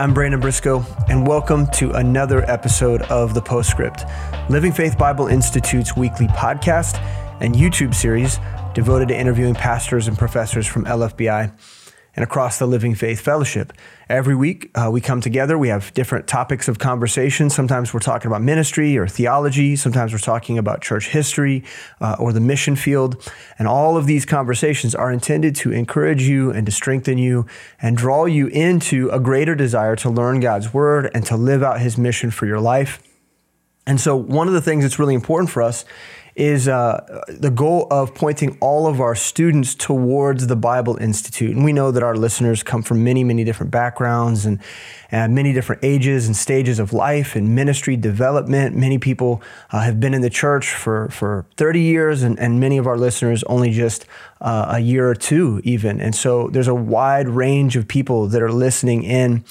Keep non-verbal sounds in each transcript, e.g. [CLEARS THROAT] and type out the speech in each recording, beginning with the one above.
I'm Brandon Briscoe, and welcome to another episode of The Postscript, Living Faith Bible Institute's weekly podcast and YouTube series devoted to interviewing pastors and professors from LFBI and across the Living Faith Fellowship. Every week, uh, we come together. We have different topics of conversation. Sometimes we're talking about ministry or theology. Sometimes we're talking about church history uh, or the mission field. And all of these conversations are intended to encourage you and to strengthen you and draw you into a greater desire to learn God's word and to live out his mission for your life. And so, one of the things that's really important for us is uh, the goal of pointing all of our students towards the Bible Institute. And we know that our listeners come from many, many different backgrounds and, and many different ages and stages of life and ministry development. Many people uh, have been in the church for, for 30 years, and, and many of our listeners only just uh, a year or two, even. And so there's a wide range of people that are listening in.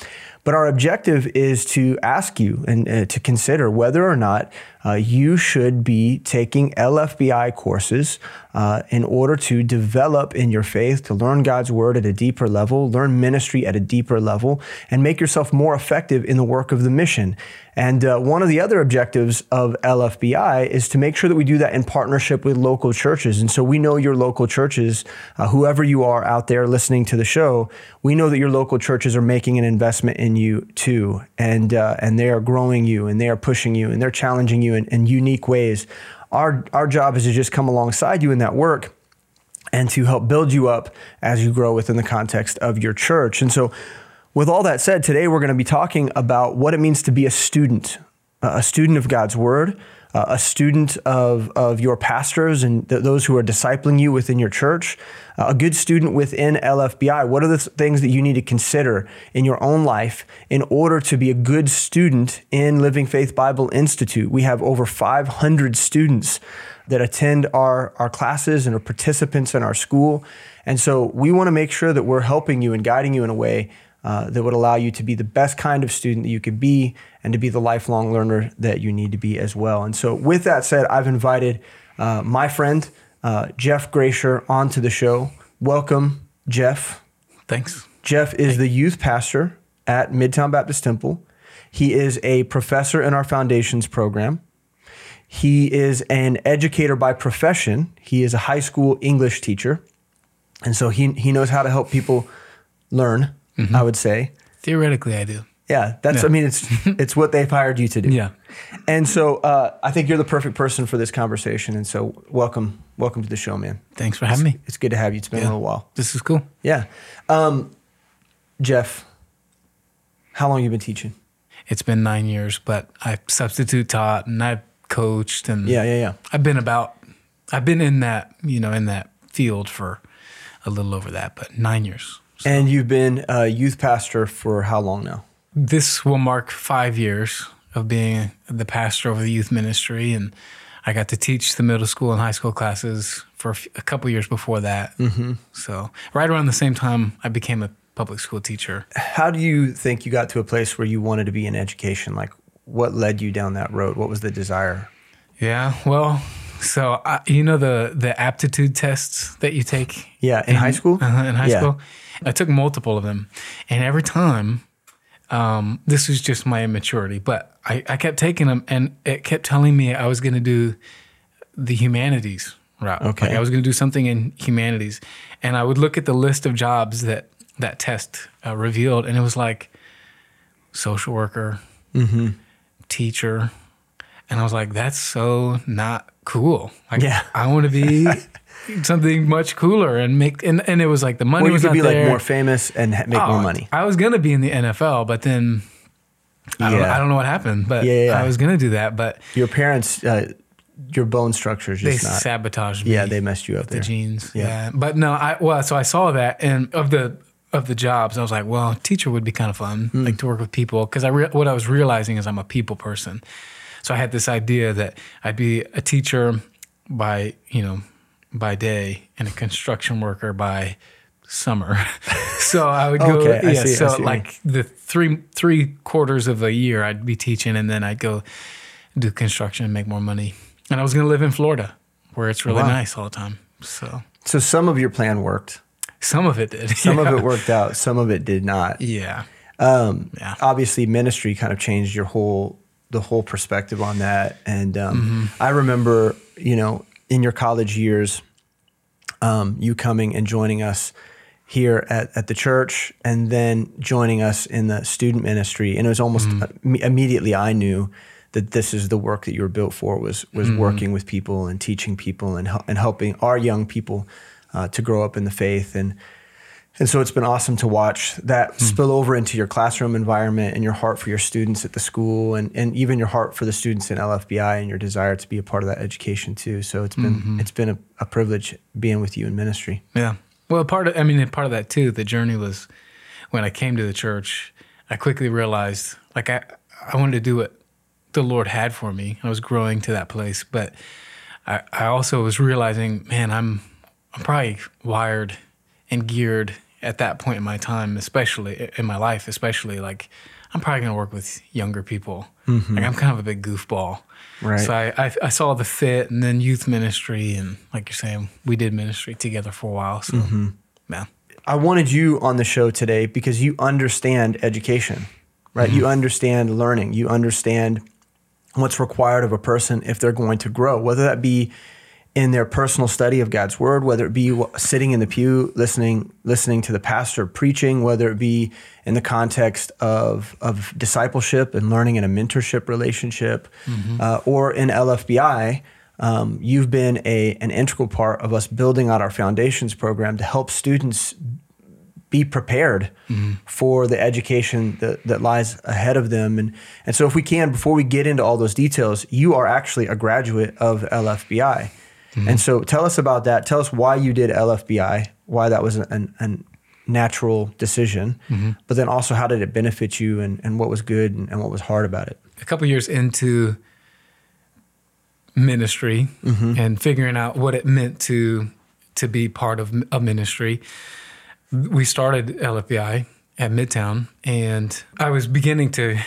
But our objective is to ask you and uh, to consider whether or not uh, you should be taking LFBI courses uh, in order to develop in your faith, to learn God's word at a deeper level, learn ministry at a deeper level, and make yourself more effective in the work of the mission. And uh, one of the other objectives of LFBI is to make sure that we do that in partnership with local churches. And so we know your local churches, uh, whoever you are out there listening to the show, we know that your local churches are making an investment in you too. And, uh, and they are growing you and they are pushing you and they're challenging you in, in unique ways. Our, our job is to just come alongside you in that work and to help build you up as you grow within the context of your church. And so with all that said, today we're going to be talking about what it means to be a student, a student of God's Word, a student of, of your pastors and th- those who are discipling you within your church, a good student within LFBI. What are the things that you need to consider in your own life in order to be a good student in Living Faith Bible Institute? We have over 500 students that attend our, our classes and are participants in our school. And so we want to make sure that we're helping you and guiding you in a way uh, that would allow you to be the best kind of student that you could be and to be the lifelong learner that you need to be as well. And so, with that said, I've invited uh, my friend, uh, Jeff Grasher, onto the show. Welcome, Jeff. Thanks. Jeff is the youth pastor at Midtown Baptist Temple. He is a professor in our foundations program. He is an educator by profession. He is a high school English teacher. And so he, he knows how to help people learn mm-hmm. I would say. Theoretically, I do. Yeah, that's. Yeah. I mean, it's [LAUGHS] it's what they've hired you to do. Yeah. And so uh, I think you're the perfect person for this conversation. And so welcome, welcome to the show, man. Thanks for having it's, me. It's good to have you. It's been yeah. a little while. This is cool. Yeah. Um, Jeff, how long you been teaching? It's been nine years, but I substitute taught and I've coached and yeah, yeah, yeah. I've been about. I've been in that you know in that field for a little over that, but nine years. So. And you've been a youth pastor for how long now? This will mark five years of being the pastor of the youth ministry. And I got to teach the middle school and high school classes for a couple years before that. Mm-hmm. So, right around the same time, I became a public school teacher. How do you think you got to a place where you wanted to be in education? Like, what led you down that road? What was the desire? Yeah, well, so I, you know the the aptitude tests that you take. Yeah, in, in high school. Uh, in high yeah. school, I took multiple of them, and every time, um, this was just my immaturity, but I, I kept taking them, and it kept telling me I was going to do the humanities route. Okay, like I was going to do something in humanities, and I would look at the list of jobs that that test uh, revealed, and it was like social worker, mm-hmm. teacher, and I was like, that's so not cool. Like, yeah, I want to be [LAUGHS] something much cooler and make and, and it was like the money well, you was could be there. like more famous and make oh, more money. I was gonna be in the NFL, but then I don't, I don't know what happened, but yeah, yeah, I was gonna do that. But your parents, uh, your bone structure is just they not, sabotaged me. Yeah, they messed you up. The genes. Yeah. yeah, but no, I well, so I saw that and of the of the jobs, I was like, well, teacher would be kind of fun, mm. like to work with people, because I re- what I was realizing is I'm a people person. So I had this idea that I'd be a teacher by you know by day and a construction worker by summer. [LAUGHS] so I would go, okay, yeah. See, so like the three three quarters of a year, I'd be teaching, and then I'd go do construction and make more money. And I was going to live in Florida, where it's really wow. nice all the time. So, so some of your plan worked. Some of it did. Some yeah. of it [LAUGHS] worked out. Some of it did not. Yeah. Um, Yeah. Obviously, ministry kind of changed your whole the whole perspective on that. And um, I remember, you know, in your college years, um, you coming and joining us here at, at the church and then joining us in the student ministry. And it was almost im- immediately I knew that this is the work that you were built for was was working with people and teaching people and and helping our young people uh, to grow up in the faith and and so it's been awesome to watch that hmm. spill over into your classroom environment and your heart for your students at the school and, and even your heart for the students in LFBI and your desire to be a part of that education too. So it's been mm-hmm. it's been a, a privilege being with you in ministry. Yeah. Well, part of I mean, part of that too. The journey was when I came to the church. I quickly realized, like, I I wanted to do what the Lord had for me. I was growing to that place, but I I also was realizing, man, I'm I'm probably wired and geared at that point in my time, especially in my life, especially like I'm probably gonna work with younger people. Mm-hmm. Like I'm kind of a big goofball. Right. So I, I I saw the fit, and then youth ministry, and like you're saying, we did ministry together for a while. So, mm-hmm. yeah, I wanted you on the show today because you understand education, right? You mm-hmm. understand learning. You understand what's required of a person if they're going to grow, whether that be in their personal study of God's word, whether it be sitting in the pew listening listening to the pastor preaching, whether it be in the context of of discipleship and learning in a mentorship relationship, uh, or in LFBI. Um, you've been a an integral part of us building out our foundations program to help students be prepared for the education that, that lies ahead of them. And, and so, if we can, before we get into all those details, you are actually a graduate of LFBI. And so, tell us about that. Tell us why you did LFBI, why that was an, an natural decision, but then also how did it benefit you and, and what was good and, and what was hard about it? a couple years into ministry and figuring out what it meant to to be part of a ministry, we started LFBI at Midtown, and I was beginning to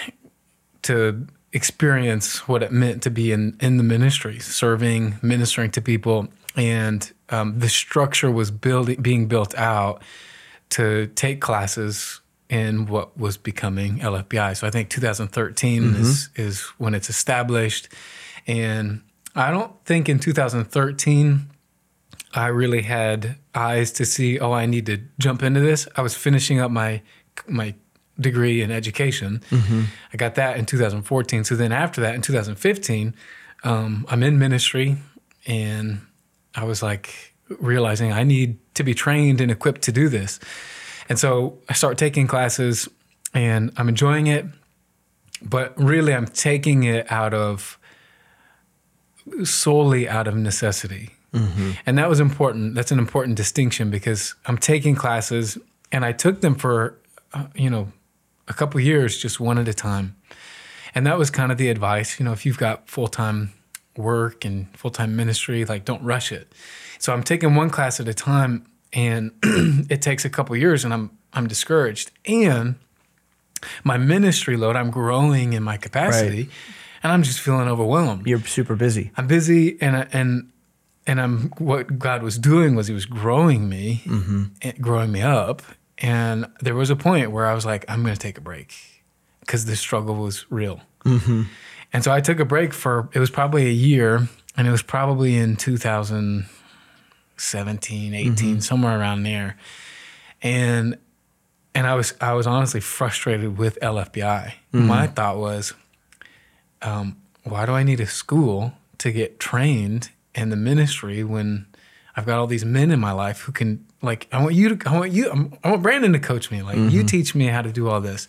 to experience what it meant to be in in the ministry, serving, ministering to people, and um, the structure was building being built out to take classes in what was becoming LFBI. So I think 2013 is is when it's established, and I don't think in 2013 I really had eyes to see. Oh, I need to jump into this. I was finishing up my my degree in education. I got that in 2014. So then after that, in 2015, um, I'm in ministry, and I was like realizing I need to be trained and equipped to do this. And so I start taking classes, and I'm enjoying it. But really, I'm taking it out of solely out of necessity. And that was important. That's an important distinction because I'm taking classes and I took them for, uh, you know, a couple years, just one at a time. And that was kind of the advice, you know, if you've got full time work and full time ministry, like don't rush it. So I'm taking one class at a time and [CLEARS THROAT] it takes a couple years and I'm I'm discouraged. And my ministry load, I'm growing in my capacity and I'm just feeling overwhelmed. You're super busy. I'm busy and I- and and I'm what God was doing was He was growing me, and growing me up. And there was a point where I was like, I'm going to take a break because the struggle was real. Mm-hmm. And so I took a break for it was probably a year, and it was probably in 2017, 18, mm-hmm. somewhere around there. And and I was I was honestly frustrated with LFBI. Mm-hmm. My thought was, um, why do I need a school to get trained in the ministry when I've got all these men in my life who can like I want you to I want you I'm- want Brandon to coach me like you teach me how to do all this,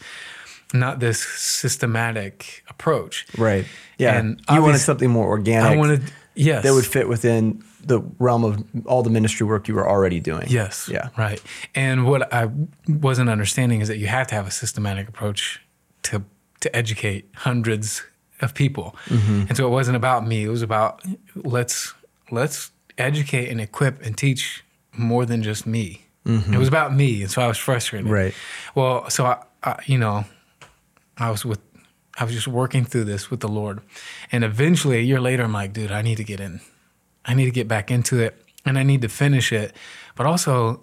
not this systematic approach. Right. Yeah. And you wanted something more organic. I wanted yes that would fit within the realm of all the ministry work you were already doing. Yes. Yeah. Right. And what I wasn't understanding is that you have to have a systematic approach to to educate hundreds of people. Mm-hmm. And so it wasn't about me. It was about let's let's educate and equip and teach more than just me. It was about me, and so I was frustrated. Mm-hmm. Right. Well, so I, I, you know, I was with, I was just working through this with the Lord, and eventually a year later, I'm like, dude, I need to get in, I need to get back into it, and I need to finish it. But also,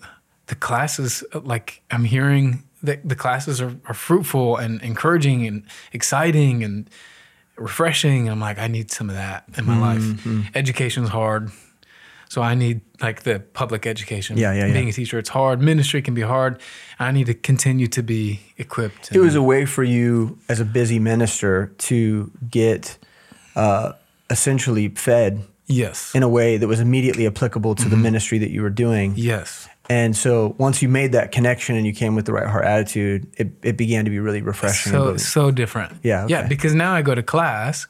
the classes, like I'm hearing that the classes are, are fruitful and encouraging and exciting and refreshing. And I'm like, I need some of that in my Mm-hmm. life. Education's hard. So I need like the public education. Yeah, yeah, yeah. Being a teacher, it's hard. Ministry can be hard. I need to continue to be equipped. It was a way for you as a busy minister to get uh, essentially fed yes. in a way that was immediately applicable to the Mm-hmm. ministry that you were doing. yes. And so once you made that connection and you came with the right heart attitude, it, it began to be really refreshing. so so different. Yeah, yeah. Because now I go to class,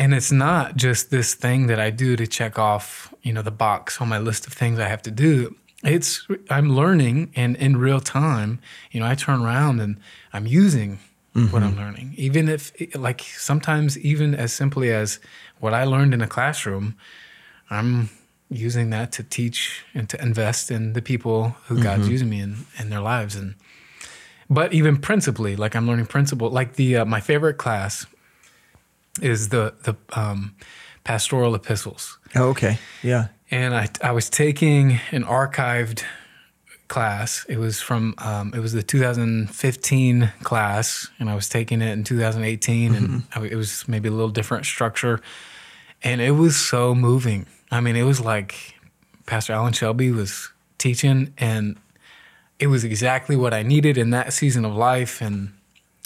and it's not just this thing that I do to check off, you know, the box on my list of things I have to do. It's I'm learning, and in real time, you know, I turn around and I'm using Mm-hmm. what I'm learning, even if, like, sometimes even as simply as what I learned in a classroom, I'm using that to teach and to invest in the people who God's Mm-hmm. using me in in their lives and but even principally like i'm learning principle like the uh, my favorite class is the the um, pastoral epistles oh, okay. Yeah. and I, I was taking an archived class it was from um, it was the 2015 class and i was taking it in 2018 and I, it was maybe a little different structure and it was so moving i mean it was like pastor alan shelby was teaching and it was exactly what I needed in that season of life, and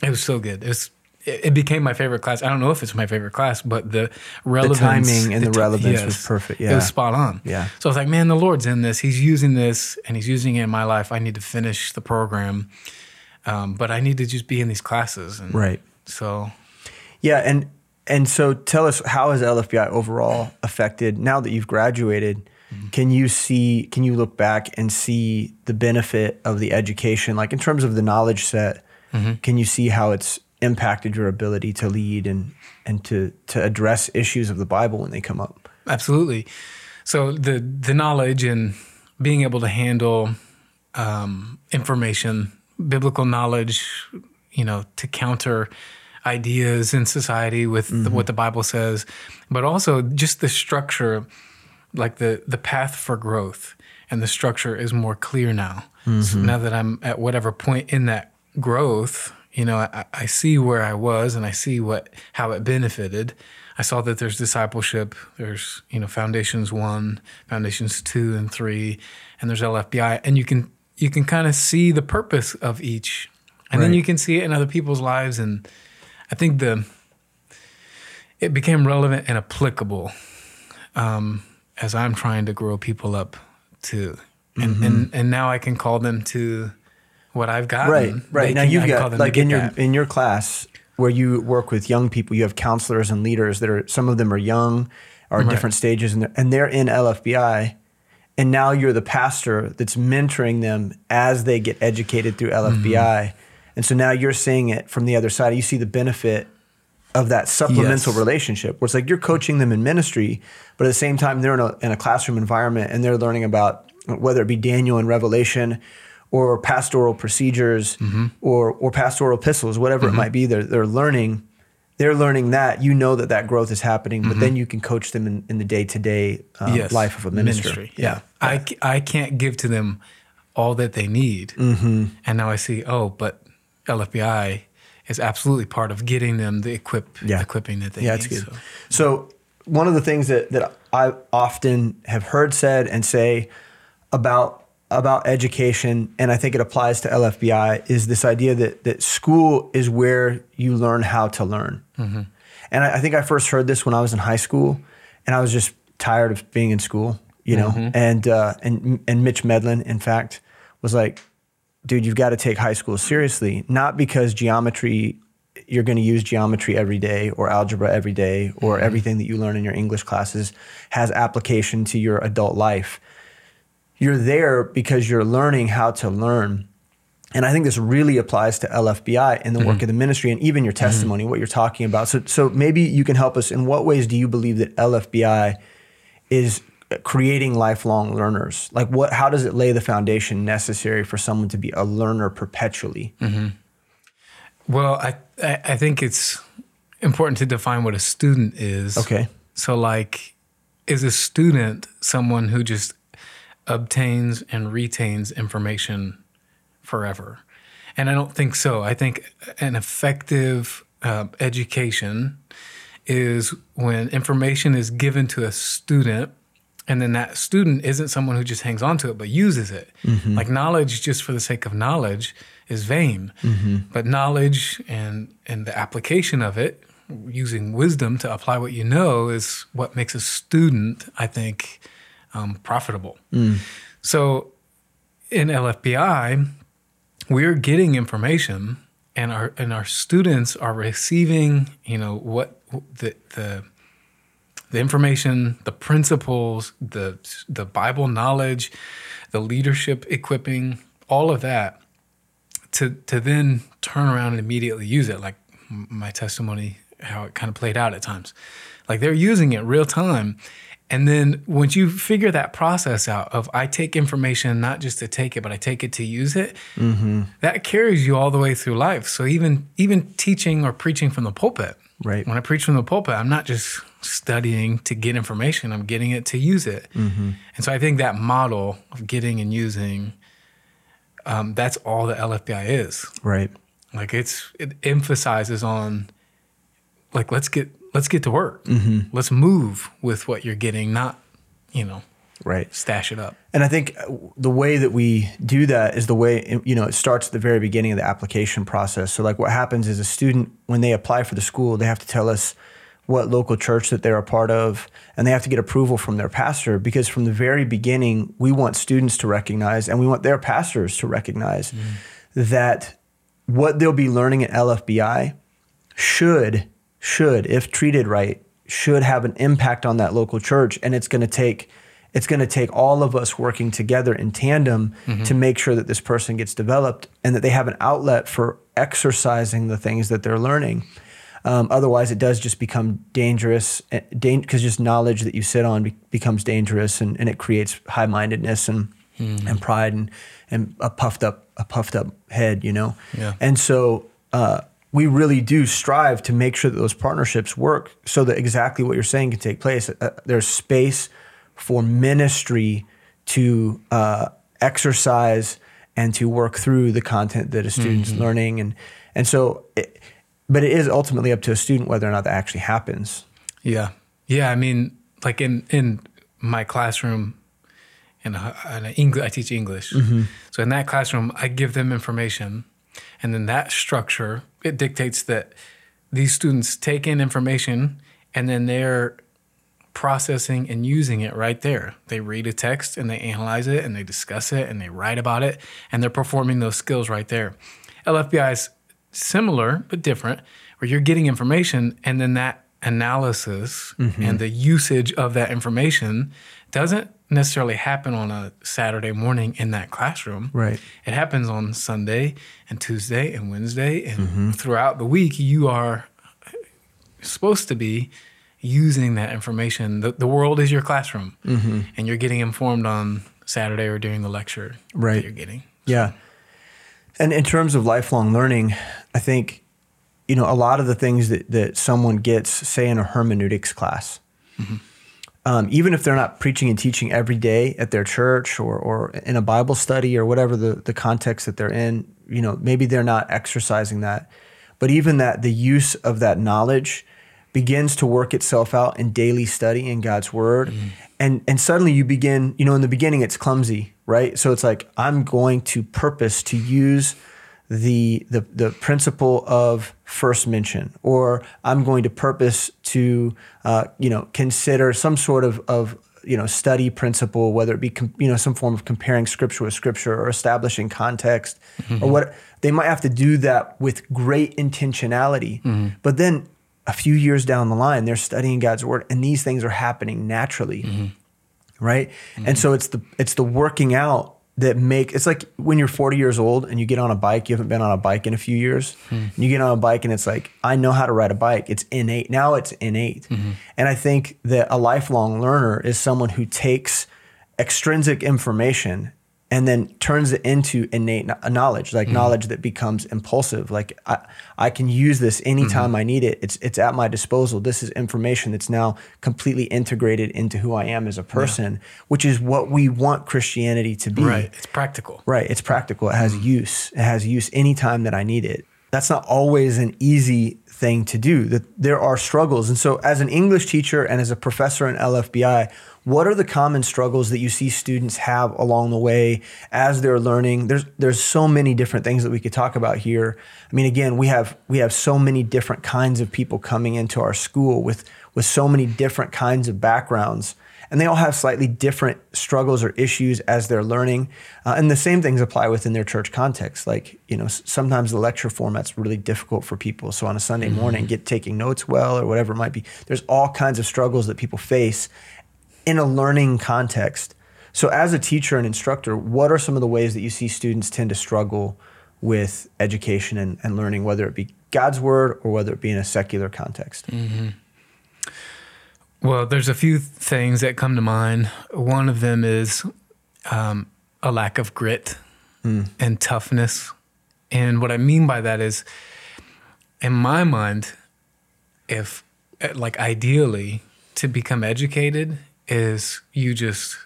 it was so good. It was. It it became my favorite class. I don't know if it's my favorite class, but the relevance, timing and the ti- relevance was perfect. Yeah, it was spot on. Yeah. So I was like, man, the Lord's in this. He's using this, and He's using it in my life. I need to finish the program, um, but I need to just be in these classes. And Right. So Yeah, and and so tell us how has LFBI overall affected now that you've graduated? Can you see? Can you look back and see the benefit of the education, like in terms of the knowledge set? Can you see how it's impacted your ability to lead and and to to address issues of the Bible when they come up? Absolutely. So the the knowledge and being able to handle um, information, biblical knowledge, you know, to counter ideas in society with the, what the Bible says, but also just the structure, like the the path for growth, and the structure is more clear now. So now that I'm at whatever point in that growth, you know, I, I see where I was and I see what how it benefited. I saw that there's discipleship, there's you know foundations one, foundations two and three, and there's LFBI, and you can you can kind of see the purpose of each, and then you can see it in other people's lives, and I think the it became relevant and applicable um, as I'm trying to grow people up to, and, and and now I can call them to what I've gotten. Right, right. Now can- you've got like in your that. in your class where you work with young people, you have counselors and leaders that are some of them are young, are at Right. different stages, and they're, and they're in LFBI, and now you're the pastor that's mentoring them as they get educated through LFBI, Mm-hmm. and so now you're seeing it from the other side. You see the benefit of that supplemental Yes. relationship where it's like you're coaching them in ministry, but at the same time they're in a, in a classroom environment and they're learning about whether it be Daniel and Revelation or pastoral procedures Mm-hmm. or or pastoral epistles, whatever it might be. They're they're learning. They're learning that you know that that growth is happening, but then you can coach them in, in the day to day life of a minister. Yeah. I, c- I can't give to them all that they need. Mm-hmm. And now I see, oh, but LFBI is absolutely part of getting them the equip, Yeah. equipping that they yeah, need. it's good. So. So. one of the things that, that I often have heard said and say about about education, and I think it applies to LFBI, is this idea that that school is where you learn how to learn. Mm-hmm. And I, I think I first heard this when I was in high school, and I was just tired of being in school, you know. Mm-hmm. And uh, and and Mitch Medlin, in fact, was like, dude, you've got to take high school seriously, not because geometry, you're going to use geometry every day or algebra every day or mm-hmm. everything that you learn in your English classes has application to your adult life. You're there because you're learning how to learn. And I think this really applies to LFBI and the work mm-hmm. of the ministry and even your mm-hmm. testimony, what you're talking about. So, so maybe you can help us. In what ways do you believe that LFBI is creating lifelong learners? Like, what? How does it lay the foundation necessary for someone to be a learner perpetually? Mm-hmm. Well, I, I I think it's important to define what a student is. Okay. So, like, is a student someone who just obtains and retains information forever? And I don't think so. I think an effective uh, education is when information is given to a student and then that student isn't someone who just hangs on to it but uses it mm-hmm. like knowledge just for the sake of knowledge is vain mm-hmm. but knowledge and and the application of it using wisdom to apply what you know is what makes a student i think um, profitable mm. so in lfbi we're getting information and our and our students are receiving you know what the the the information, the principles, the the Bible knowledge, the leadership equipping, all of that to to then turn around and immediately use it like my testimony how it kind of played out at times. Like they're using it real time. And then once you figure that process out of I take information not just to take it, but I take it to use it, mm-hmm. that carries you all the way through life. So even even teaching or preaching from the pulpit, right? When I preach from the pulpit, I'm not just studying to get information; I'm getting it to use it. Mm-hmm. And so I think that model of getting and using, um, that's all the LFBI is, right? Like it's it emphasizes on, like let's get let's get to work. Mm-hmm. Let's move with what you're getting, not, you know, right stash it up and i think uh, the way that we do that is the way you know it starts at the very beginning of the application process so like what happens is a student when they apply for the school they have to tell us what local church that they're a part of and they have to get approval from their pastor because from the very beginning we want students to recognize and we want their pastors to recognize mm. that what they'll be learning at lfbi should should, if treated right, should have an impact on that local church. And it's going to take it's going to take all of us working together in tandem mm-hmm. to make sure that this person gets developed and that they have an outlet for exercising the things that they're learning. Um, otherwise, it does just become dangerous because eh, just knowledge that you sit on be- becomes dangerous and, and it creates high mindedness and, mm. and pride and, and a puffed up a puffed up head, you know. Yeah. And so uh, we really do strive to make sure that those partnerships work so that exactly what you're saying can take place. Uh, there's space for ministry to uh, exercise and to work through the content that a student's mm-hmm. learning, and and so, it, but it is ultimately up to a student whether or not that actually happens. Yeah, yeah. I mean, like in in my classroom, in, a, in a English, I teach English, mm-hmm. so in that classroom, I give them information and then that structure, it dictates that these students take in information and then they're processing and using it right there. They read a text and they analyze it and they discuss it and they write about it and they're performing those skills right there. LFBI is similar but different, where you're getting information and then that analysis mm-hmm. and the usage of that information doesn't necessarily happen on a Saturday morning in that classroom. Right. It happens on Sunday and Tuesday and Wednesday and mm-hmm. throughout the week you are supposed to be using that information. The, the world is your classroom mm-hmm. and you're getting informed on Saturday or during the lecture right. you're getting. Yeah. And in terms of lifelong learning, I think, you know, a lot of the things that, that someone gets, say in a hermeneutics class, mm-hmm um, even if they're not preaching and teaching every day at their church or, or in a Bible study or whatever the, the context that they're in, you know, maybe they're not exercising that. But even that, the use of that knowledge begins to work itself out in daily study in God's word. Mm. And, and suddenly you begin, you know, in the beginning it's clumsy, right? So it's like, I'm going to purpose to use the, the, the principle of first mention, or I'm going to purpose to, uh, you know, consider some sort of, of, you know, study principle, whether it be, you know, some form of comparing scripture with scripture or establishing context mm-hmm. or what they might have to do that with great intentionality. Mm-hmm. But then a few years down the line, they're studying God's word and these things are happening naturally. Mm-hmm. Right. And so it's the, it's the working out that make it's like when you're 40 years old and you get on a bike you haven't been on a bike in a few years and you get on a bike and it's like i know how to ride a bike. It's innate. Now it's innate. Mm-hmm. and i think that a lifelong learner is someone who takes extrinsic information and then turns it into innate knowledge, like mm-hmm. knowledge that becomes impulsive. Like I, I can use this anytime mm-hmm. I need it. It's it's at my disposal. This is information that's now completely integrated into who I am as a person, which is what we want Christianity to be. Right. It's practical. Right. It's practical. It has mm-hmm. use. It has use anytime that I need it. That's not always an easy thing to do. That there are struggles. And so as an English teacher and as a professor in LFBI, what are the common struggles that you see students have along the way as they're learning? There's there's so many different things that we could talk about here. I mean, again, we have we have so many different kinds of people coming into our school with with so many different kinds of backgrounds and they all have slightly different struggles or issues as they're learning. Uh, and the same things apply within their church context. Like, you know, sometimes the lecture format's really difficult for people. So on a Sunday morning, get taking notes well or whatever it might be. There's all kinds of struggles that people face in a learning context. So as a teacher and instructor, what are some of the ways that you see students tend to struggle with education and, and learning, whether it be God's word or whether it be in a secular context? Well, there's a few things that come to mind. One of them is um, a lack of grit and toughness. And what I mean by that is, in my mind, if, eh, like, ideally, to become educated is you just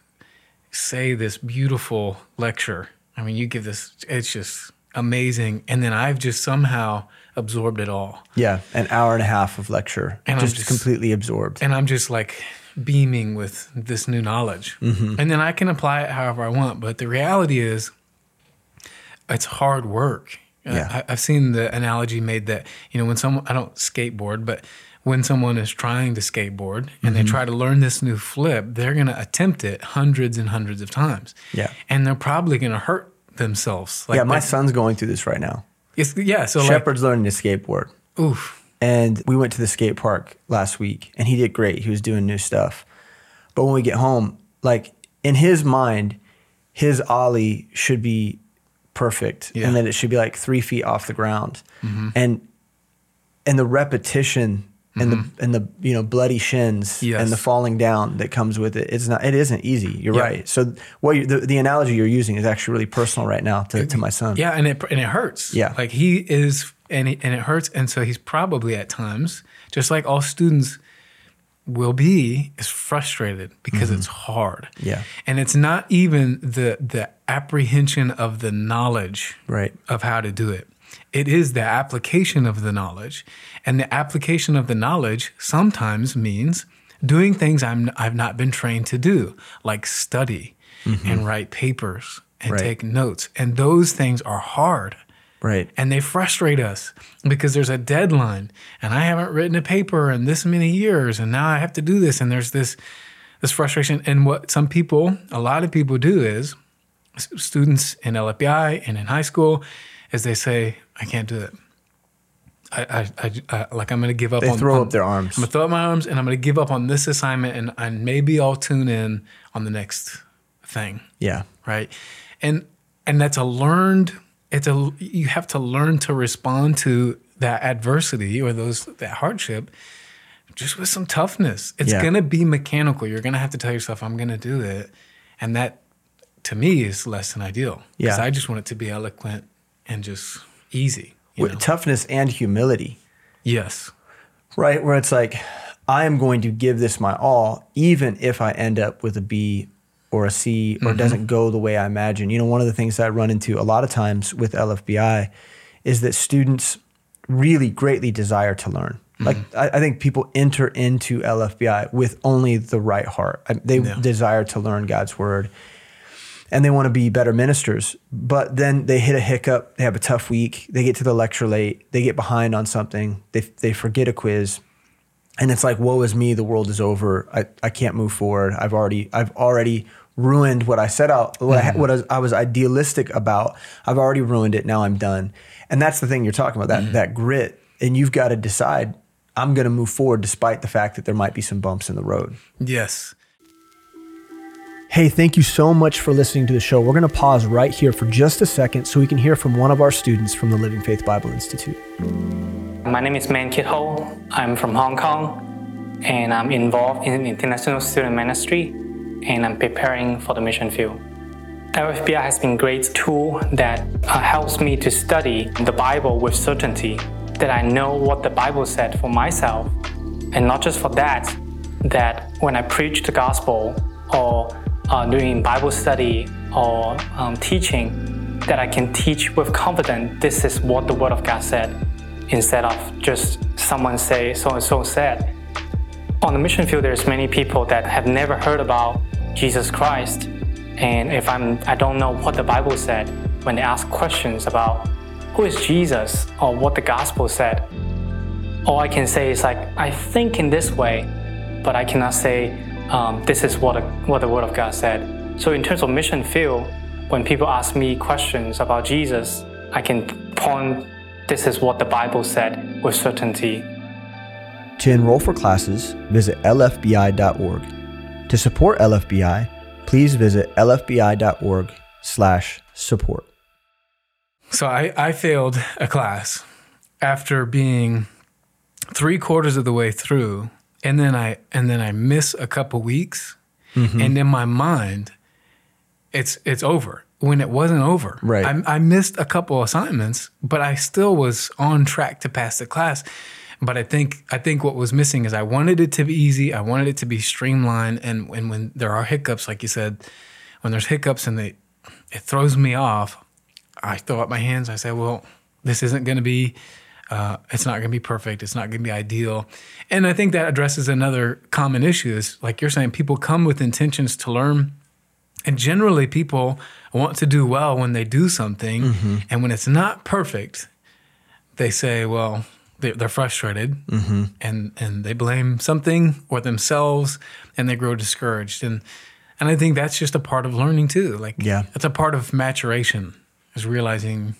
say this beautiful lecture. I mean, you give this, it's just amazing. And then I've just somehow absorbed it all. Yeah, an hour and a half of lecture, And I'm just, just- completely absorbed. and I'm just like beaming with this new knowledge. Mm-hmm. And then I can apply it however I want. But the reality is, it's hard work. Yeah. I, I've seen the analogy made that, you know, when someone, I don't skateboard, but when someone is trying to skateboard and they mm-hmm. try to learn this new flip, they're going to attempt it hundreds and hundreds of times. Yeah. And they're probably going to hurt themselves. Like yeah, my that- son's going through this right now. It's, yeah. So Shepard's learning to skateboard. oof. And we went to the skate park last week and he did great. He was doing new stuff. But when we get home, like in his mind, his Ollie should be perfect Yeah. and that it should be like three feet off the ground. Mm-hmm. And and the repetition and the and the you know bloody shins Yes. and the falling down that comes with it, it's not it isn't easy. You're Yeah. right. So what you, the, the analogy you're using is actually really personal right now to, to my son. Yeah, and it and it hurts. Yeah. like he is, and he, and it hurts, and so he's probably at times, just like all students will be, is frustrated because it's hard. Mm-hmm. Yeah. and it's not even the the apprehension of the knowledge Right. of how to do it. It is the application of the knowledge, and the application of the knowledge sometimes means doing things I'm I've not been trained to do, like study and write papers and Mm-hmm. Right. take notes, and those things are hard Right. and they frustrate us because there's a deadline and I haven't written a paper in this many years and now I have to do this and there's this this frustration and what some people a lot of people do is students in LFBI and in high school is they say I can't do it I, I, I, I like I'm going to give up They on throw on- up their arms. I'm to throw up my arms and I'm going to give up on this assignment and, maybe I'll tune in on the next thing Yeah. right and and that's a learned it's a you have to learn to respond to that adversity or those that hardship just with some toughness it's Yeah. gonna be mechanical you're gonna have to tell yourself i'm gonna do it and that to me is less than ideal because Yeah. i just want it to be eloquent and just easy With know? toughness and humility. yes Right, where it's like, I am going to give this my all, even if I end up with a B or a C or it doesn't go the way I imagine. You know, one of the things that I run into a lot of times with LFBI is that students really greatly desire to learn. Mm-hmm. Like, I, I think people enter into LFBI with only the right heart. I- They Yeah. desire to learn God's word and they want to be better ministers. But then they hit a hiccup, they have a tough week, they get to the lecture late, they get behind on something, they, they forget a quiz. And it's like, woe is me, the world is over. I, I can't move forward. I've already I've already ruined what I set out, what, I, mm-hmm. what I, was, I was idealistic about. I've already ruined it. Now I'm done. And that's the thing you're talking about, that mm-hmm. that grit. And you've got to decide, I'm going to move forward despite the fact that there might be some bumps in the road. yes Hey, thank you so much for listening to the show. We're going to pause right here for just a second so we can hear from one of our students from the Living Faith Bible Institute. My name is Man Kit Ho. I'm from Hong Kong and I'm involved in international student ministry and I'm preparing for the mission field. LFBI has been a great tool that uh, helps me to study the Bible with certainty, that I know what the Bible said for myself. And not just for that, that when I preach the gospel or uh, doing Bible study or um, teaching, that I can teach with confidence this is what the Word of God said, instead of just someone say so and so said. On the mission field, there's many people that have never heard about Jesus Christ, and if I'm I don't know what the Bible said, when they ask questions about who is Jesus or what the gospel said, all I can say is like I think in this way, but I cannot say um, this is what, a, what the Word of God said. So, in terms of mission field, when people ask me questions about Jesus, I can point this is what the Bible said with certainty. To enroll for classes, visit lfbi.org. To support LFBI, please visit lfbi.org/support. So I, I failed a class after being three quarters of the way through, and then I and then I miss a couple weeks, Mm-hmm. and in my mind, it's it's over. When it wasn't over, Right. I, I missed a couple assignments, but I still was on track to pass the class. But I think I think what was missing is I wanted it to be easy. I wanted it to be streamlined, and and when there are hiccups, like you said, when there's hiccups and they it throws me off, I throw up my hands. I say, well, this isn't going to be, uh, it's not going to be perfect. It's not going to be ideal. And I think that addresses another common issue is like you're saying, people come with intentions to learn. And generally, people want to do well when they do something. And when it's not perfect, they say, well, they're, they're frustrated and, and they blame something or themselves and they grow discouraged. And, and I think that's just a part of learning too. Like, Yeah. it's a part of maturation is realizing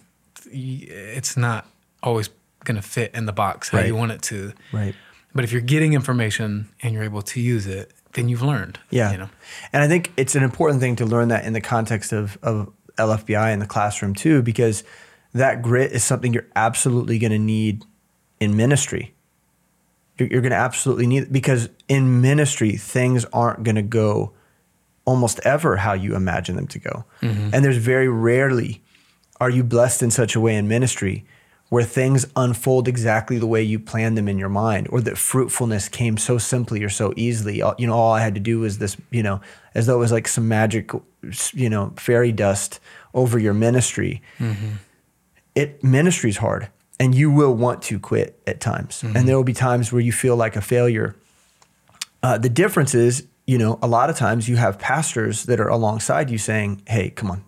it's not always going to fit in the box how you want it to. Right. But if you're getting information and you're able to use it, then you've learned. Yeah. You know? And I think it's an important thing to learn that in the context of, of LFBI in the classroom too, because that grit is something you're absolutely going to need in ministry. You're, you're going to absolutely need it because in ministry, things aren't going to go almost ever how you imagine them to go. Mm-hmm. And there's very rarely are you blessed in such a way in ministry where things unfold exactly the way you planned them in your mind or that fruitfulness came so simply or so easily. You know all i had to do was this you know as though it was like some magic you know fairy dust over your ministry. Mm-hmm. It ministry's hard and you will want to quit at times. And mm-hmm. there will be times where you feel like a failure. Uh, the difference is you know a lot of times you have pastors that are alongside you saying hey come on.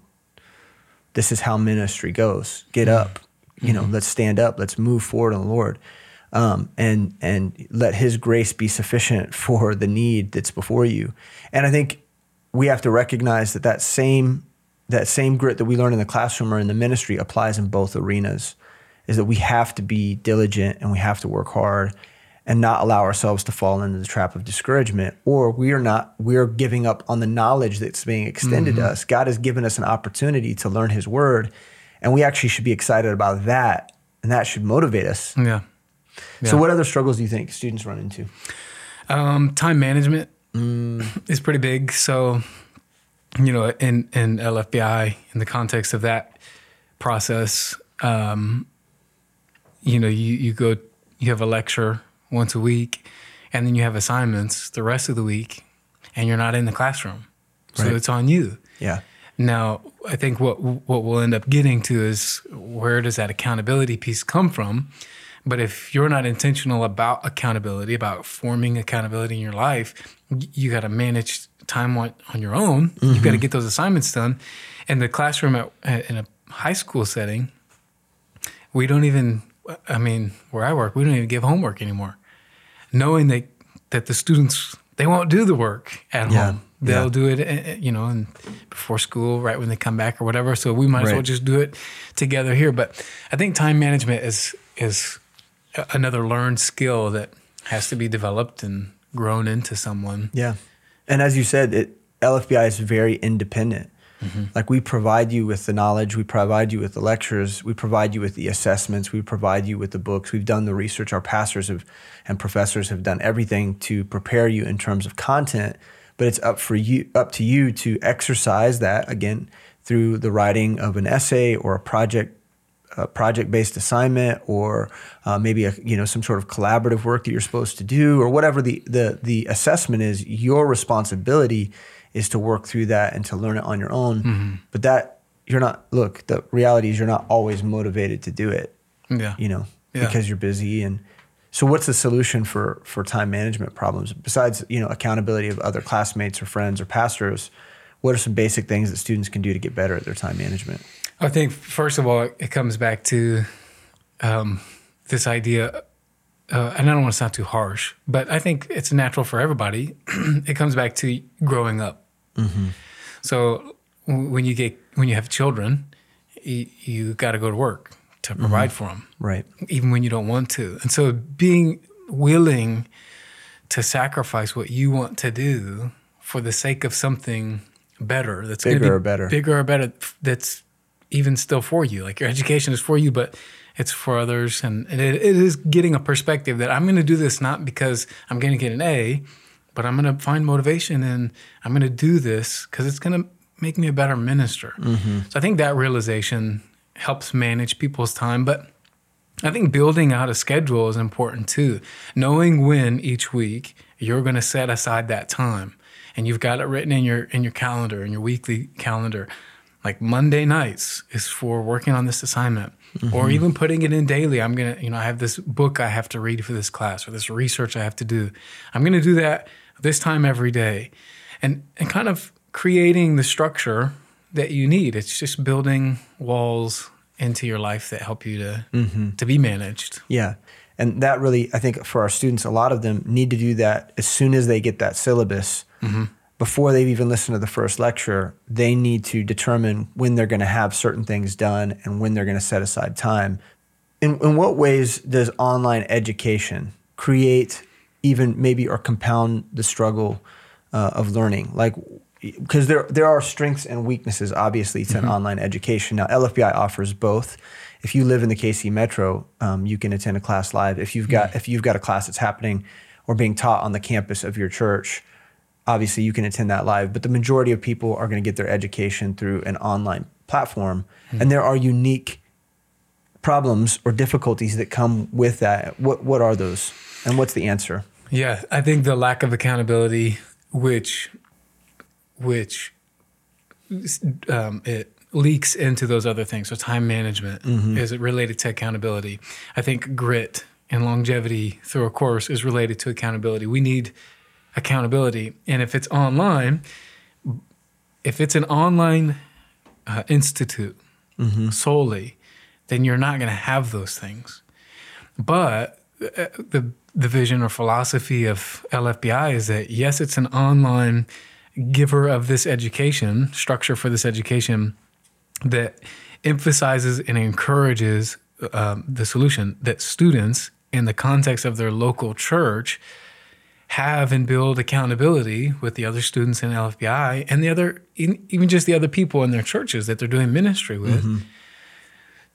This is how ministry goes. Get mm-hmm. up, you know, let's stand up, let's move forward in the Lord. Um, and and let his grace be sufficient [LAUGHS] for the need that's before you. And I think we have to recognize that that same that same grit that we learn in the classroom or in the ministry applies in both arenas. Is that we have to be diligent and we have to work hard and not allow ourselves to fall into the trap of discouragement or we are not we're giving up on the knowledge that's being extended to us god has given us an opportunity to learn his word and we actually should be excited about that and that should motivate us Yeah. so what other struggles do you think students run into Um, time management is pretty big. So, you know, in, in LFBI, in the context of that process, um, you know, you, you go, you have a lecture once a week, and then you have assignments the rest of the week, and you're not in the classroom. So Right. it's on you. yeah Now, I think what what we'll end up getting to is where does that accountability piece come from? But if you're not intentional about accountability, about forming accountability in your life, you got to manage time on, on your own. You've got to mm-hmm. get those assignments done. And the classroom at- in a high school setting, we don't even. I mean, where I work, we don't even give homework anymore, knowing that that the students they won't do the work at Yeah. home. They'll Yeah. do it, uh, you know, and before school, right when they come back or whatever. So we might as well just do it together here. But I think time management is is another learned skill that has to be developed and grown into someone. Yeah. And as you said, it, LFBI is very independent. Like we provide you with the knowledge, we provide you with the lectures, we provide you with the assessments, we provide you with the books. We've done the research. Our pastors have and professors have done everything to prepare you in terms of content, but it's up for you up to you to exercise that again through the writing of an essay or a project a project-based assignment or uh, maybe a you know some sort of collaborative work that you're supposed to do or whatever the the the assessment is your responsibility is to work through that and to learn it on your own Mm-hmm. but that you're not look the reality is you're not always motivated to do it Yeah. you know Yeah. because you're busy and so what's the solution for for time management problems besides you know accountability of other classmates or friends or pastors what are some basic things that students can do to get better at their time management I think first of all, it comes back to um, this idea, uh, and I don't want to sound too harsh, but I think it's natural for everybody. [CLEARS THROAT] it comes back to growing up. So when you get when you have children, you, you got to go to work to mm-hmm. provide for them, right. even when you don't want to. And so being willing to sacrifice what you want to do for the sake of something better that's Bigger be or better. bigger or better that's even still for you. Like your education is for you but it's for others. And it, it is getting a perspective that i'm going to do this not because i'm going to get an a but i'm going to find motivation and i'm going to do this because it's going to make me a better minister. Mm-hmm. So i think that realization helps manage people's time but I think building out a schedule is important too. Knowing when each week you're going to set aside that time, and you've got it written in your in your calendar in your weekly calendar. Like Monday nights is for working on this assignment, or mm-hmm. even putting it in daily. I'm gonna, you know, I have this book I have to read for this class, or this research I have to do. I'm gonna do that this time every day, and and kind of creating the structure that you need. It's just building walls into your life that help you to to be managed. Yeah. And that really, I think for our students, a lot of them need to do that as soon as they get that syllabus. Before they've even listened to the first lecture, they need to determine when they're going to have certain things done and when they're going to set aside time. In, in what ways does online education create even maybe or compound the struggle uh, of learning? Like, because there there are strengths and weaknesses obviously to an mm-hmm. online education. Now LFBI offers both. If you live in the KC Metro, um, you can attend a class live. If you've got mm. if you've got a class that's happening or being taught on the campus of your church, obviously you can attend that live. But the majority of people are going to get their education through an online platform, and mm. there are unique problems or difficulties that come with that. What what are those, and what's the answer? Yeah, I think the lack of accountability, which which um, it leaks into those other things. So time management is it related to accountability. I think grit and longevity through a course is related to accountability. We need accountability, and if it's online, if it's an online uh, institute solely, then you're not going to have those things. But uh, the the vision or philosophy of LFBI is that yes, it's an online giver of this education structure for this education that emphasizes and encourages um, the solution that students in the context of their local church have and build accountability with the other students in LFBI and the other even just the other people in their churches that they're doing ministry with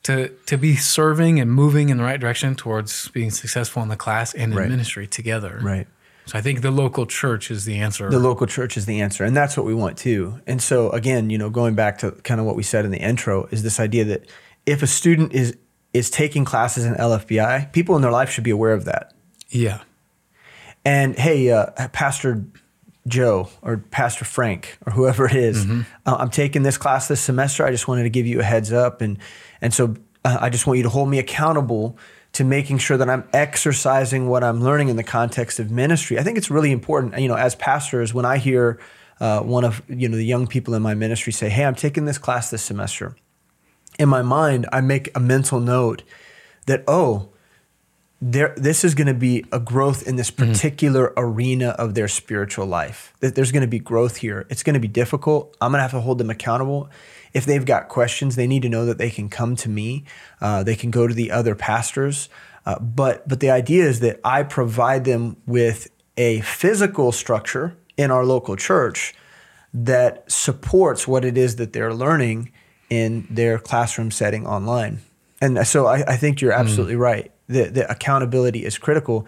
to to be serving and moving in the right direction towards being successful in the class and in Right. ministry together. Right. So I think the local church is the answer. the local church is the answer and that's what we want too. And so again you know going back to kind of what we said in the intro is this idea that if a student is is taking classes in lfbi people in their life should be aware of that. Yeah. and hey uh, pastor joe or pastor frank or whoever it is, uh, i'm taking this class this semester. I just wanted to give you a heads up. And and so uh, i just want you to hold me accountable to making sure that i'm exercising what i'm learning in the context of ministry. I think it's really important you know as pastors when i hear uh, one of you know the young people in my ministry say hey i'm taking this class this semester. In my mind i make a mental note that oh there this is going to be a growth in this particular arena of their spiritual life. That there's going to be growth here. It's going to be difficult. I'm going to have to hold them accountable if they've got questions they need to know that they can come to me uh, they can go to the other pastors uh, but but the idea is that i provide them with a physical structure in our local church that supports what it is that they're learning in their classroom setting online. And so I, I think you're absolutely right. The, the accountability is critical.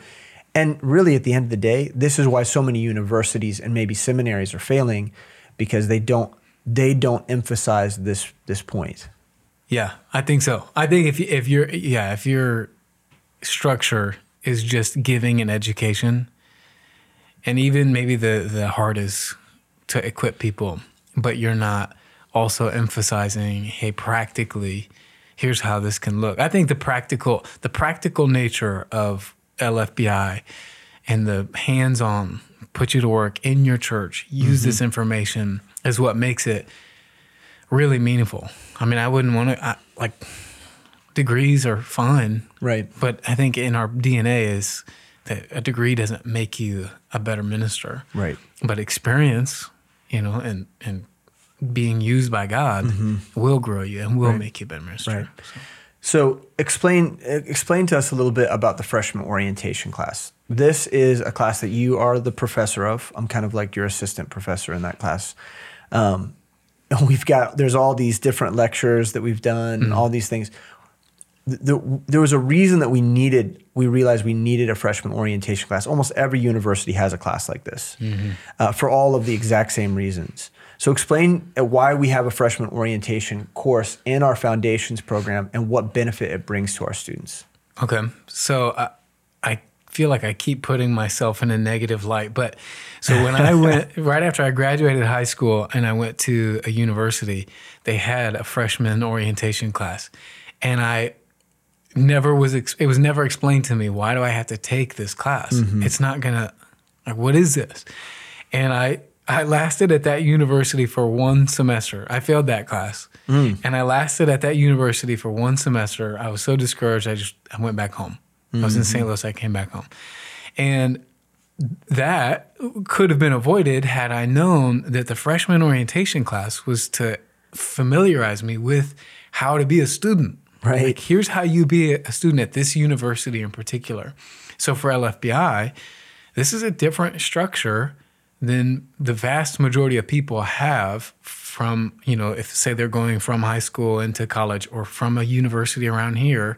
And really, at the end of the day, this is why so many universities and maybe seminaries are failing because they don't they don't emphasize this this point. Yeah, I think so. I think if if you're yeah if your structure is just giving an education, and even maybe the the heart is to equip people, but you're not also emphasizing hey practically here's how this can look. I think the practical the practical nature of LFBI and the hands-on put you to work in your church, use mm-hmm. this information is what makes it really meaningful. I mean, I wouldn't want to like degrees are fine, Right. but I think in our DNA is that a degree doesn't make you a better minister, Right. But experience, you know, and and being used by God mm-hmm. will grow you and will make you a better minister. Right. So explain explain to us a little bit about the freshman orientation class. This is a class that you are the professor of. I'm kind of like your assistant professor in that class. Um, we've got there's all these different lectures that we've done and all these things. The, the, there was a reason that we needed we realized we needed a freshman orientation class. Almost every university has a class like this uh, for all of the exact same reasons. So explain uh, why we have a freshman orientation course in our foundations program and what benefit it brings to our students. Okay. So I, I feel like I keep putting myself in a negative light. But so when I [LAUGHS] went, right after I graduated high school and I went to a university, they had a freshman orientation class. And I never was, ex- it was never explained to me, why do I have to take this class? Mm-hmm. It's not going to, like, what is this? And I, I lasted at that university for one semester. I failed that class. Mm. And I lasted at that university for one semester. I was so discouraged, I just I went back home. I was in mm-hmm. St. Louis, I came back home. And that could have been avoided had I known that the freshman orientation class was to familiarize me with how to be a student. Right. Like, here's how you be a student at this university in particular. So for LFBI, this is a different structure than the vast majority of people have from, you know, if say they're going from high school into college or from a university around here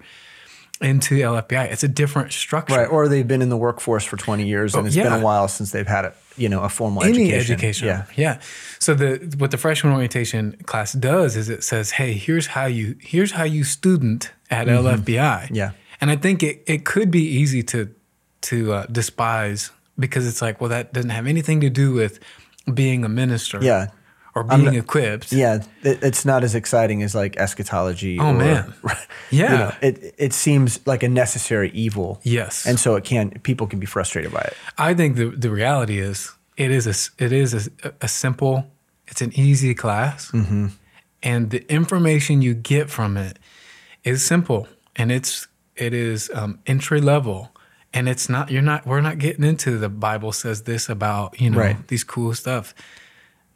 into the LFBI. It's a different structure. Right. Or they've been in the workforce for 20 years and Oh, it's been a while since they've had a, you know, a formal any education. education. Yeah. yeah. So the what the freshman orientation class does is it says, "Hey, here's how you here's how you student at LFBI." Mm-hmm. Yeah. and I think it it could be easy to to uh, despise because it's like, well, that doesn't have anything to do with being a minister, Yeah. Or being not- equipped. Yeah, it, it's not as exciting as like eschatology. Oh, or, man. [LAUGHS] you Yeah. know, it it seems like a necessary evil. Yes. and so it can people can be frustrated by it. I think the the reality is it is a it is a, a simple it's an easy class, Mm-hmm. and the information you get from it is simple and it's it is um, entry level, and it's not you're not we're not getting into the Bible says this about you know Right. these cool stuff,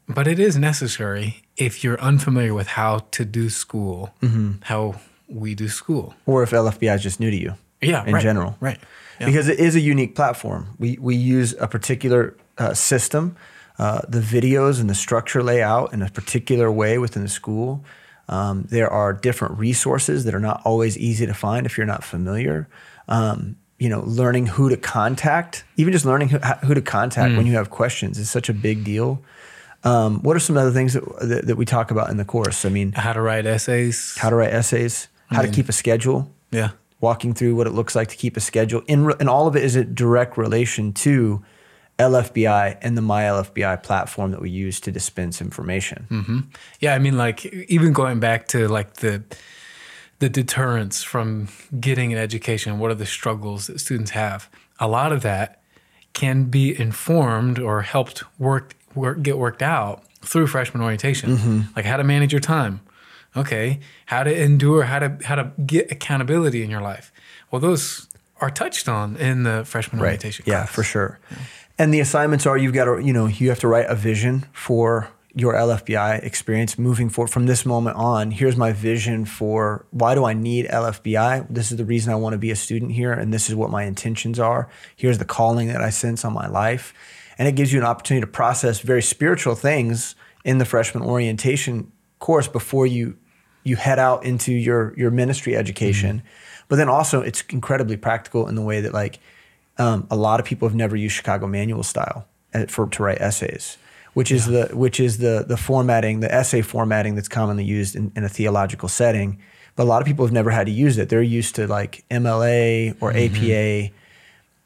but it is necessary if you're unfamiliar with how to do school, Mm-hmm. how we do school. Or if LFBI is just new to you. Yeah, in right, general, right? Yeah. Because it is a unique platform. We we use a particular uh, system, uh, the videos and the structure layout in a particular way within the school. Um, there are different resources that are not always easy to find if you're not familiar. Um, you know, learning who to contact, even just learning who, who to contact Hmm. when you have questions is such a big deal. Um, what are some other things that, that, that we talk about in the course? I mean, how to write essays. how to write essays, how to keep a schedule, yeah. walking through what it looks like to keep a schedule. And, and all of it is a direct relation to LFBI and the My LFBI platform that we use to dispense information. Yeah, I mean, like even going back to like the the deterrence from getting an education. What are the struggles that students have? A lot of that can be informed or helped work, work get worked out through freshman orientation, mm-hmm. like how to manage your time. Okay, how to endure, how to how to get accountability in your life. Well, those are touched on in the freshman orientation. Yeah, class. for sure. And the assignments are you've got to, you know, you have to write a vision for your LFBI experience moving forward from this moment on. Here's my vision for why do I need LFBI? This is the reason I want to be a student here, and this is what my intentions are. Here's the calling that I sense on my life. And it gives you an opportunity to process very spiritual things in the freshman orientation course before you you head out into your your ministry education. But then also it's incredibly practical in the way that like um, a lot of people have never used Chicago manual style for to write essays. which is the which is the the formatting, the essay formatting that's commonly used in, in a theological setting. But a lot of people have never had to use it. They're used to like MLA or Mm-hmm. APA.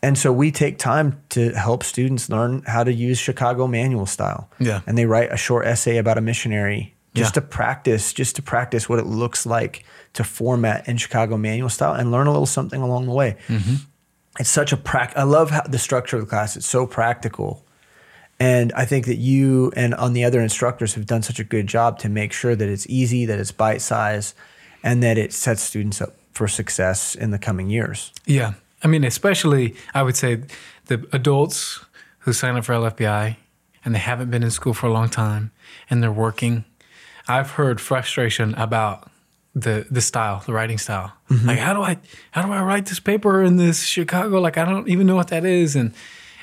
And so we take time to help students learn how to use Chicago manual style. Yeah. And they write a short essay about a missionary just Yeah. to practice, just to practice what it looks like to format in Chicago manual style and learn a little something along the way. Mm-hmm. It's such a practice. I love how the structure of the class. It's so practical. And I think that you and on the other instructors have done such a good job to make sure that it's easy, that it's bite size, and that it sets students up for success in the coming years. Yeah. I mean, especially, I would say the adults who sign up for LFBI and they haven't been in school for a long time and they're working. I've heard frustration about the the style, the writing style. Mm-hmm. Like, how do I how do I write this paper in this Chicago? Like, I don't even know what that is. And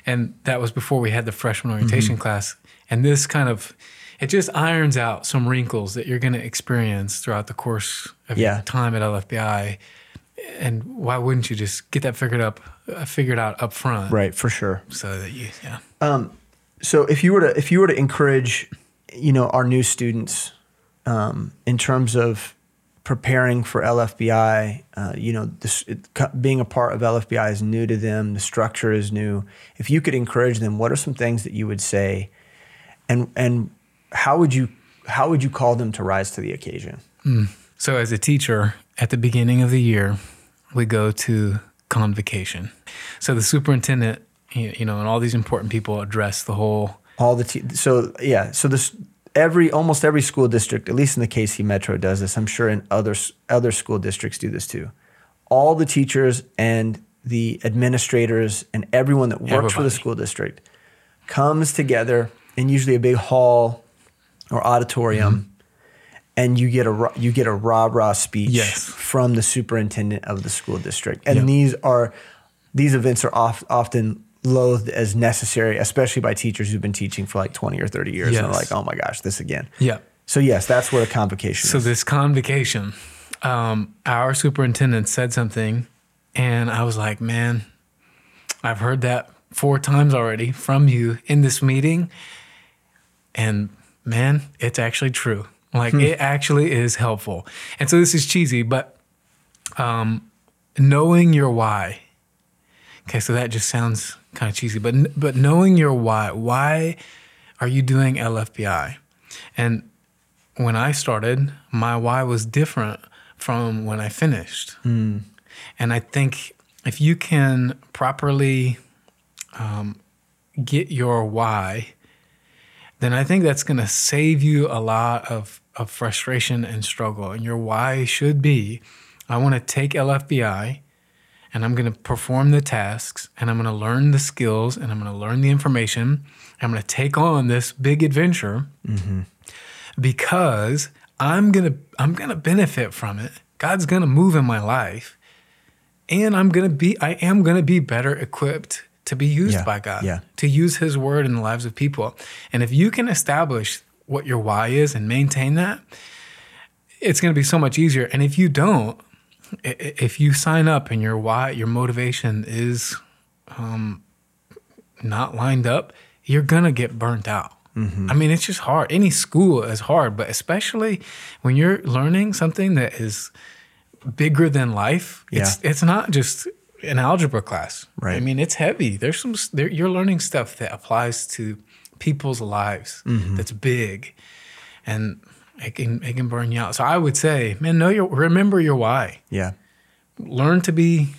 and that was before we had the freshman mm-hmm. orientation class. And this kind of it just irons out some wrinkles that you're going to experience throughout the course of Yeah. your time at LFBI and why wouldn't you just get that figured up, uh, figured out up front, Right, for sure. So that you, yeah, So if you were to if you were to encourage, you know, our new students um, in terms of preparing for LFBI, uh, you know, this, it, being a part of LFBI is new to them. The structure is new. If you could encourage them, what are some things that you would say, and and how would you how would you call them to rise to the occasion? So as a teacher, at the beginning of the year, we go to convocation. So the superintendent, you know, and all these important people address the whole. All the te- so yeah so this every almost every school district at least in the KC Metro does this I'm sure in other other school districts do this too all the teachers and the administrators and everyone that works for the school district comes together in usually a big hall or auditorium mm-hmm. And you get a you get a rah rah speech Yes. from the superintendent of the school district and Yep. these are these events are oft, often loathed as necessary especially by teachers who've been teaching for like 20 or 30 years and they're like oh my gosh this again Yeah. so yes that's what a convocation is. So is this convocation, um, our superintendent said something, and I was like, man, I've heard that four times already from you in this meeting, and man, it's actually true. Like it actually is helpful. And so this is cheesy, but um, knowing your why. Okay, so that just sounds kind of cheesy, but but knowing your why. Why are you doing LFBI? And when I started, my why was different from when I finished. And I think if you can properly um, get your why, then I think that's going to save you a lot of, of frustration and struggle. And your why should be I want to take LFBI and I'm going to perform the tasks and I'm going to learn the skills and I'm going to learn the information. I'm going to take on this big adventure mm-hmm. because I'm going to I'm going to benefit from it. God's going to move in my life and I'm going to be I am going to be better equipped to be used Yeah, by God, yeah. to use his word in the lives of people. And if you can establish what your why is and maintain that, it's going to be so much easier. And if you don't, if you sign up and your why, your motivation is um, not lined up, you're gonna get burnt out. I mean, it's just hard. Any school is hard, but especially when you're learning something that is bigger than life. It's it's not just an algebra class. Right. I mean, it's heavy. There's some. There, you're learning stuff that applies to people's lives. That's big, and it can it can burn you out. So I would say, man, know your remember your why. yeah Learn to be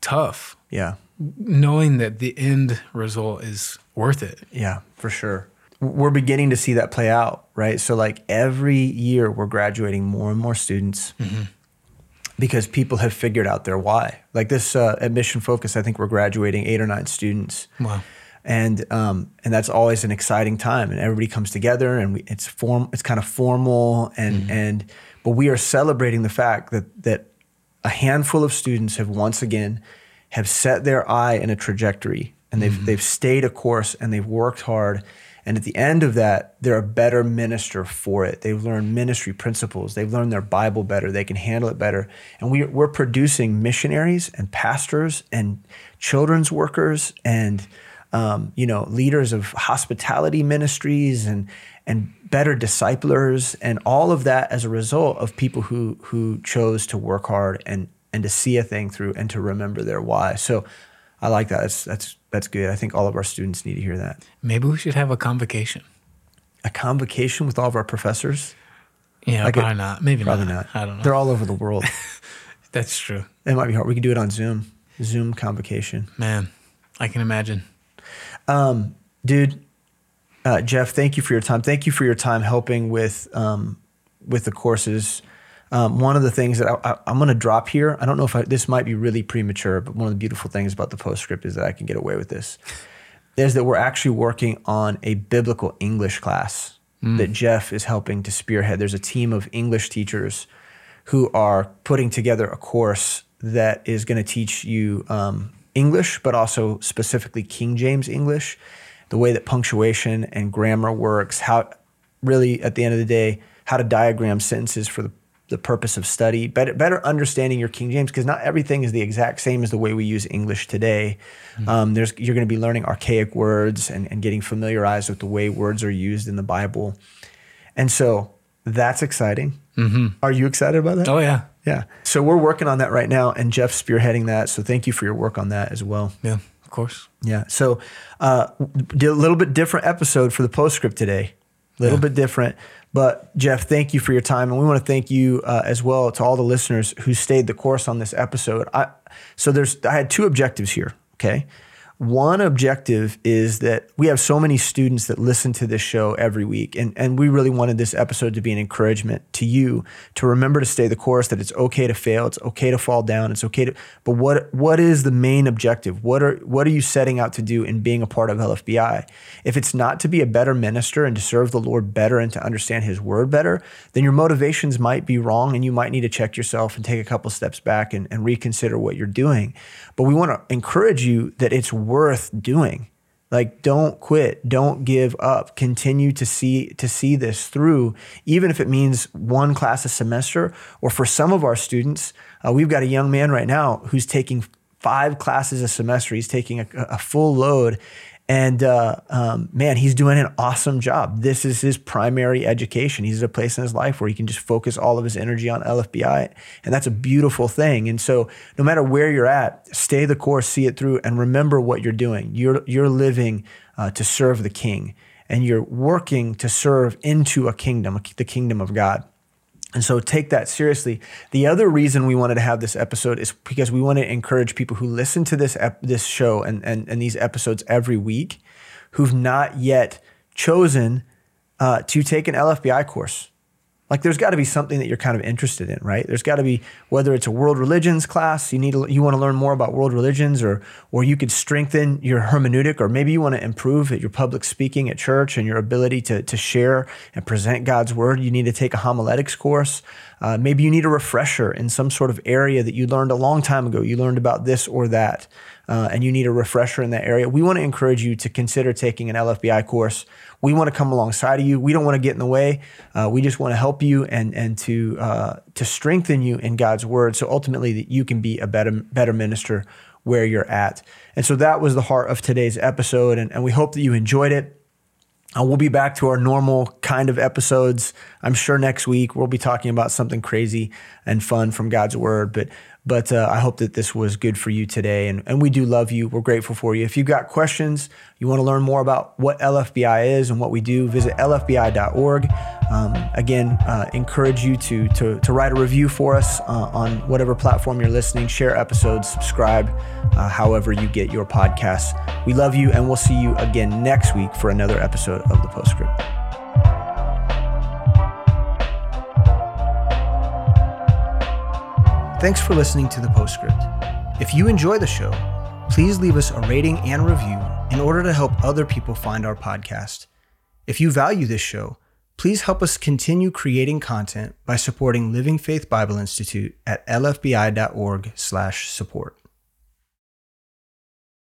tough, yeah knowing that the end result is worth it. Yeah, for sure. We're beginning to see that play out, right? So, like every year, we're graduating more and more students because people have figured out their why. Like this uh, at Mission Focus, I think we're graduating eight or nine students. Wow. And um, and that's always an exciting time, and everybody comes together, and we, it's form. It's kind of formal, and and but we are celebrating the fact that that a handful of students have once again have set their eye in a trajectory and they've they've stayed a course and they've worked hard and at the end of that they're a better minister for it. They've learned ministry principles. They've learned their bible better. They can handle it better. And we, we're producing missionaries and pastors and children's workers and um, you know, leaders of hospitality ministries and and better disciplers and all of that as a result of people who who chose to work hard and and to see a thing through and to remember their why. So I like that. That's that's that's good. I think all of our students need to hear that. Maybe we should have a convocation. A convocation with all of our professors? Yeah, Like a- probably not. Maybe Probably not. not. I don't know. They're all over the world. [LAUGHS] That's true. it might be hard. We could do it on Zoom. Zoom convocation. Man, I can imagine. Dude uh, jeff thank you for your time. Thank you for your time helping with um, with the courses. Um, one of the things that I, I, i'm going to drop here i don't know if I, this might be really premature but one of the beautiful things about the postscript is that i can get away with this is that we're actually working on a biblical english class that jeff is helping to spearhead. There's a team of english teachers who are putting together a course that is going to teach you um, English, but also specifically King James English, the way that punctuation and grammar works, how really at the end of the day, how to diagram sentences for the, the purpose of study, better, better understanding your King James, because not everything is the exact same as the way we use English today. Um, there's, you're going to be learning archaic words and, and getting familiarized with the way words are used in the Bible. And so that's exciting. Are you excited about that? Oh yeah, Yeah. So we're working on that right now, and Jeff's spearheading that. So thank you for your work on that as well. yeah, of course. Yeah. So uh, a little bit different episode for the postscript today. A little bit different. But Jeff, thank you for your time, and we want to thank you uh, as well to all the listeners who stayed the course on this episode. I, so there's I had two objectives here. Okay. One objective is that we have so many students that listen to this show every week, and, and we really wanted this episode to be an encouragement to you to remember to stay the course. That it's okay to fail, it's okay to fall down, it's okay to. But what what is the main objective? What are what are you setting out to do in being a part of LFBI? If it's not to be a better minister and to serve the Lord better and to understand His Word better, then your motivations might be wrong, and you might need to check yourself and take a couple steps back and, and reconsider what you're doing. But we want to encourage you that it's worth doing. Like don't quit, don't give up. Continue to see to see this through, even if it means one class a semester. Or for some of our students, uh, we've got a young man right now who's taking five classes a semester. He's taking a, a full load, and uh, um, man, he's doing an awesome job. This is his primary education. He's at a place in his life where he can just focus all of his energy on LFBI, and that's a beautiful thing. And so, no matter where you're at, stay the course, see it through, and remember what you're doing. You're you're living uh, to serve the King, and you're working to serve into a kingdom, the kingdom of God. And so take that seriously. The other reason we wanted to have this episode is because we want to encourage people who listen to this ep- this show and, and, and these episodes every week who've not yet chosen uh, to take an LFBI course. Like there's got to be something that you're kind of interested in, right? There's got to be whether it's a world religions class, you need to, you want to learn more about world religions, or or you could strengthen your hermeneutic, or maybe you want to improve at your public speaking at church and your ability to to share and present God's word. You need to take a homiletics course. Uh, maybe you need a refresher in some sort of area that you learned a long time ago. You learned about this or that, uh, and you need a refresher in that area. We want to encourage you to consider taking an LFBI course. We want to come alongside of you. We don't want to get in the way. Uh, we just want to help you and and to uh, to strengthen you in God's word, so ultimately that you can be a better better minister where you're at. And so that was the heart of today's episode, and, and we hope that you enjoyed it. Uh, we'll be back to our normal kind of episodes. I'm sure next week we'll be talking about something crazy and fun from God's word. But but uh, I hope that this was good for you today. And, and we do love you. We're grateful for you. If you've got questions, you want to learn more about what LFBI is and what we do, visit lfbi.org. Um, again, uh, encourage you to, to, to write a review for us uh, on whatever platform you're listening, share episodes, subscribe, uh, however you get your podcasts. We love you, and we'll see you again next week for another episode of The Postscript. Thanks for listening to The Postscript. If you enjoy the show, please leave us a rating and review in order to help other people find our podcast. If you value this show, please help us continue creating content by supporting Living Faith Bible Institute at lfbi.org/support.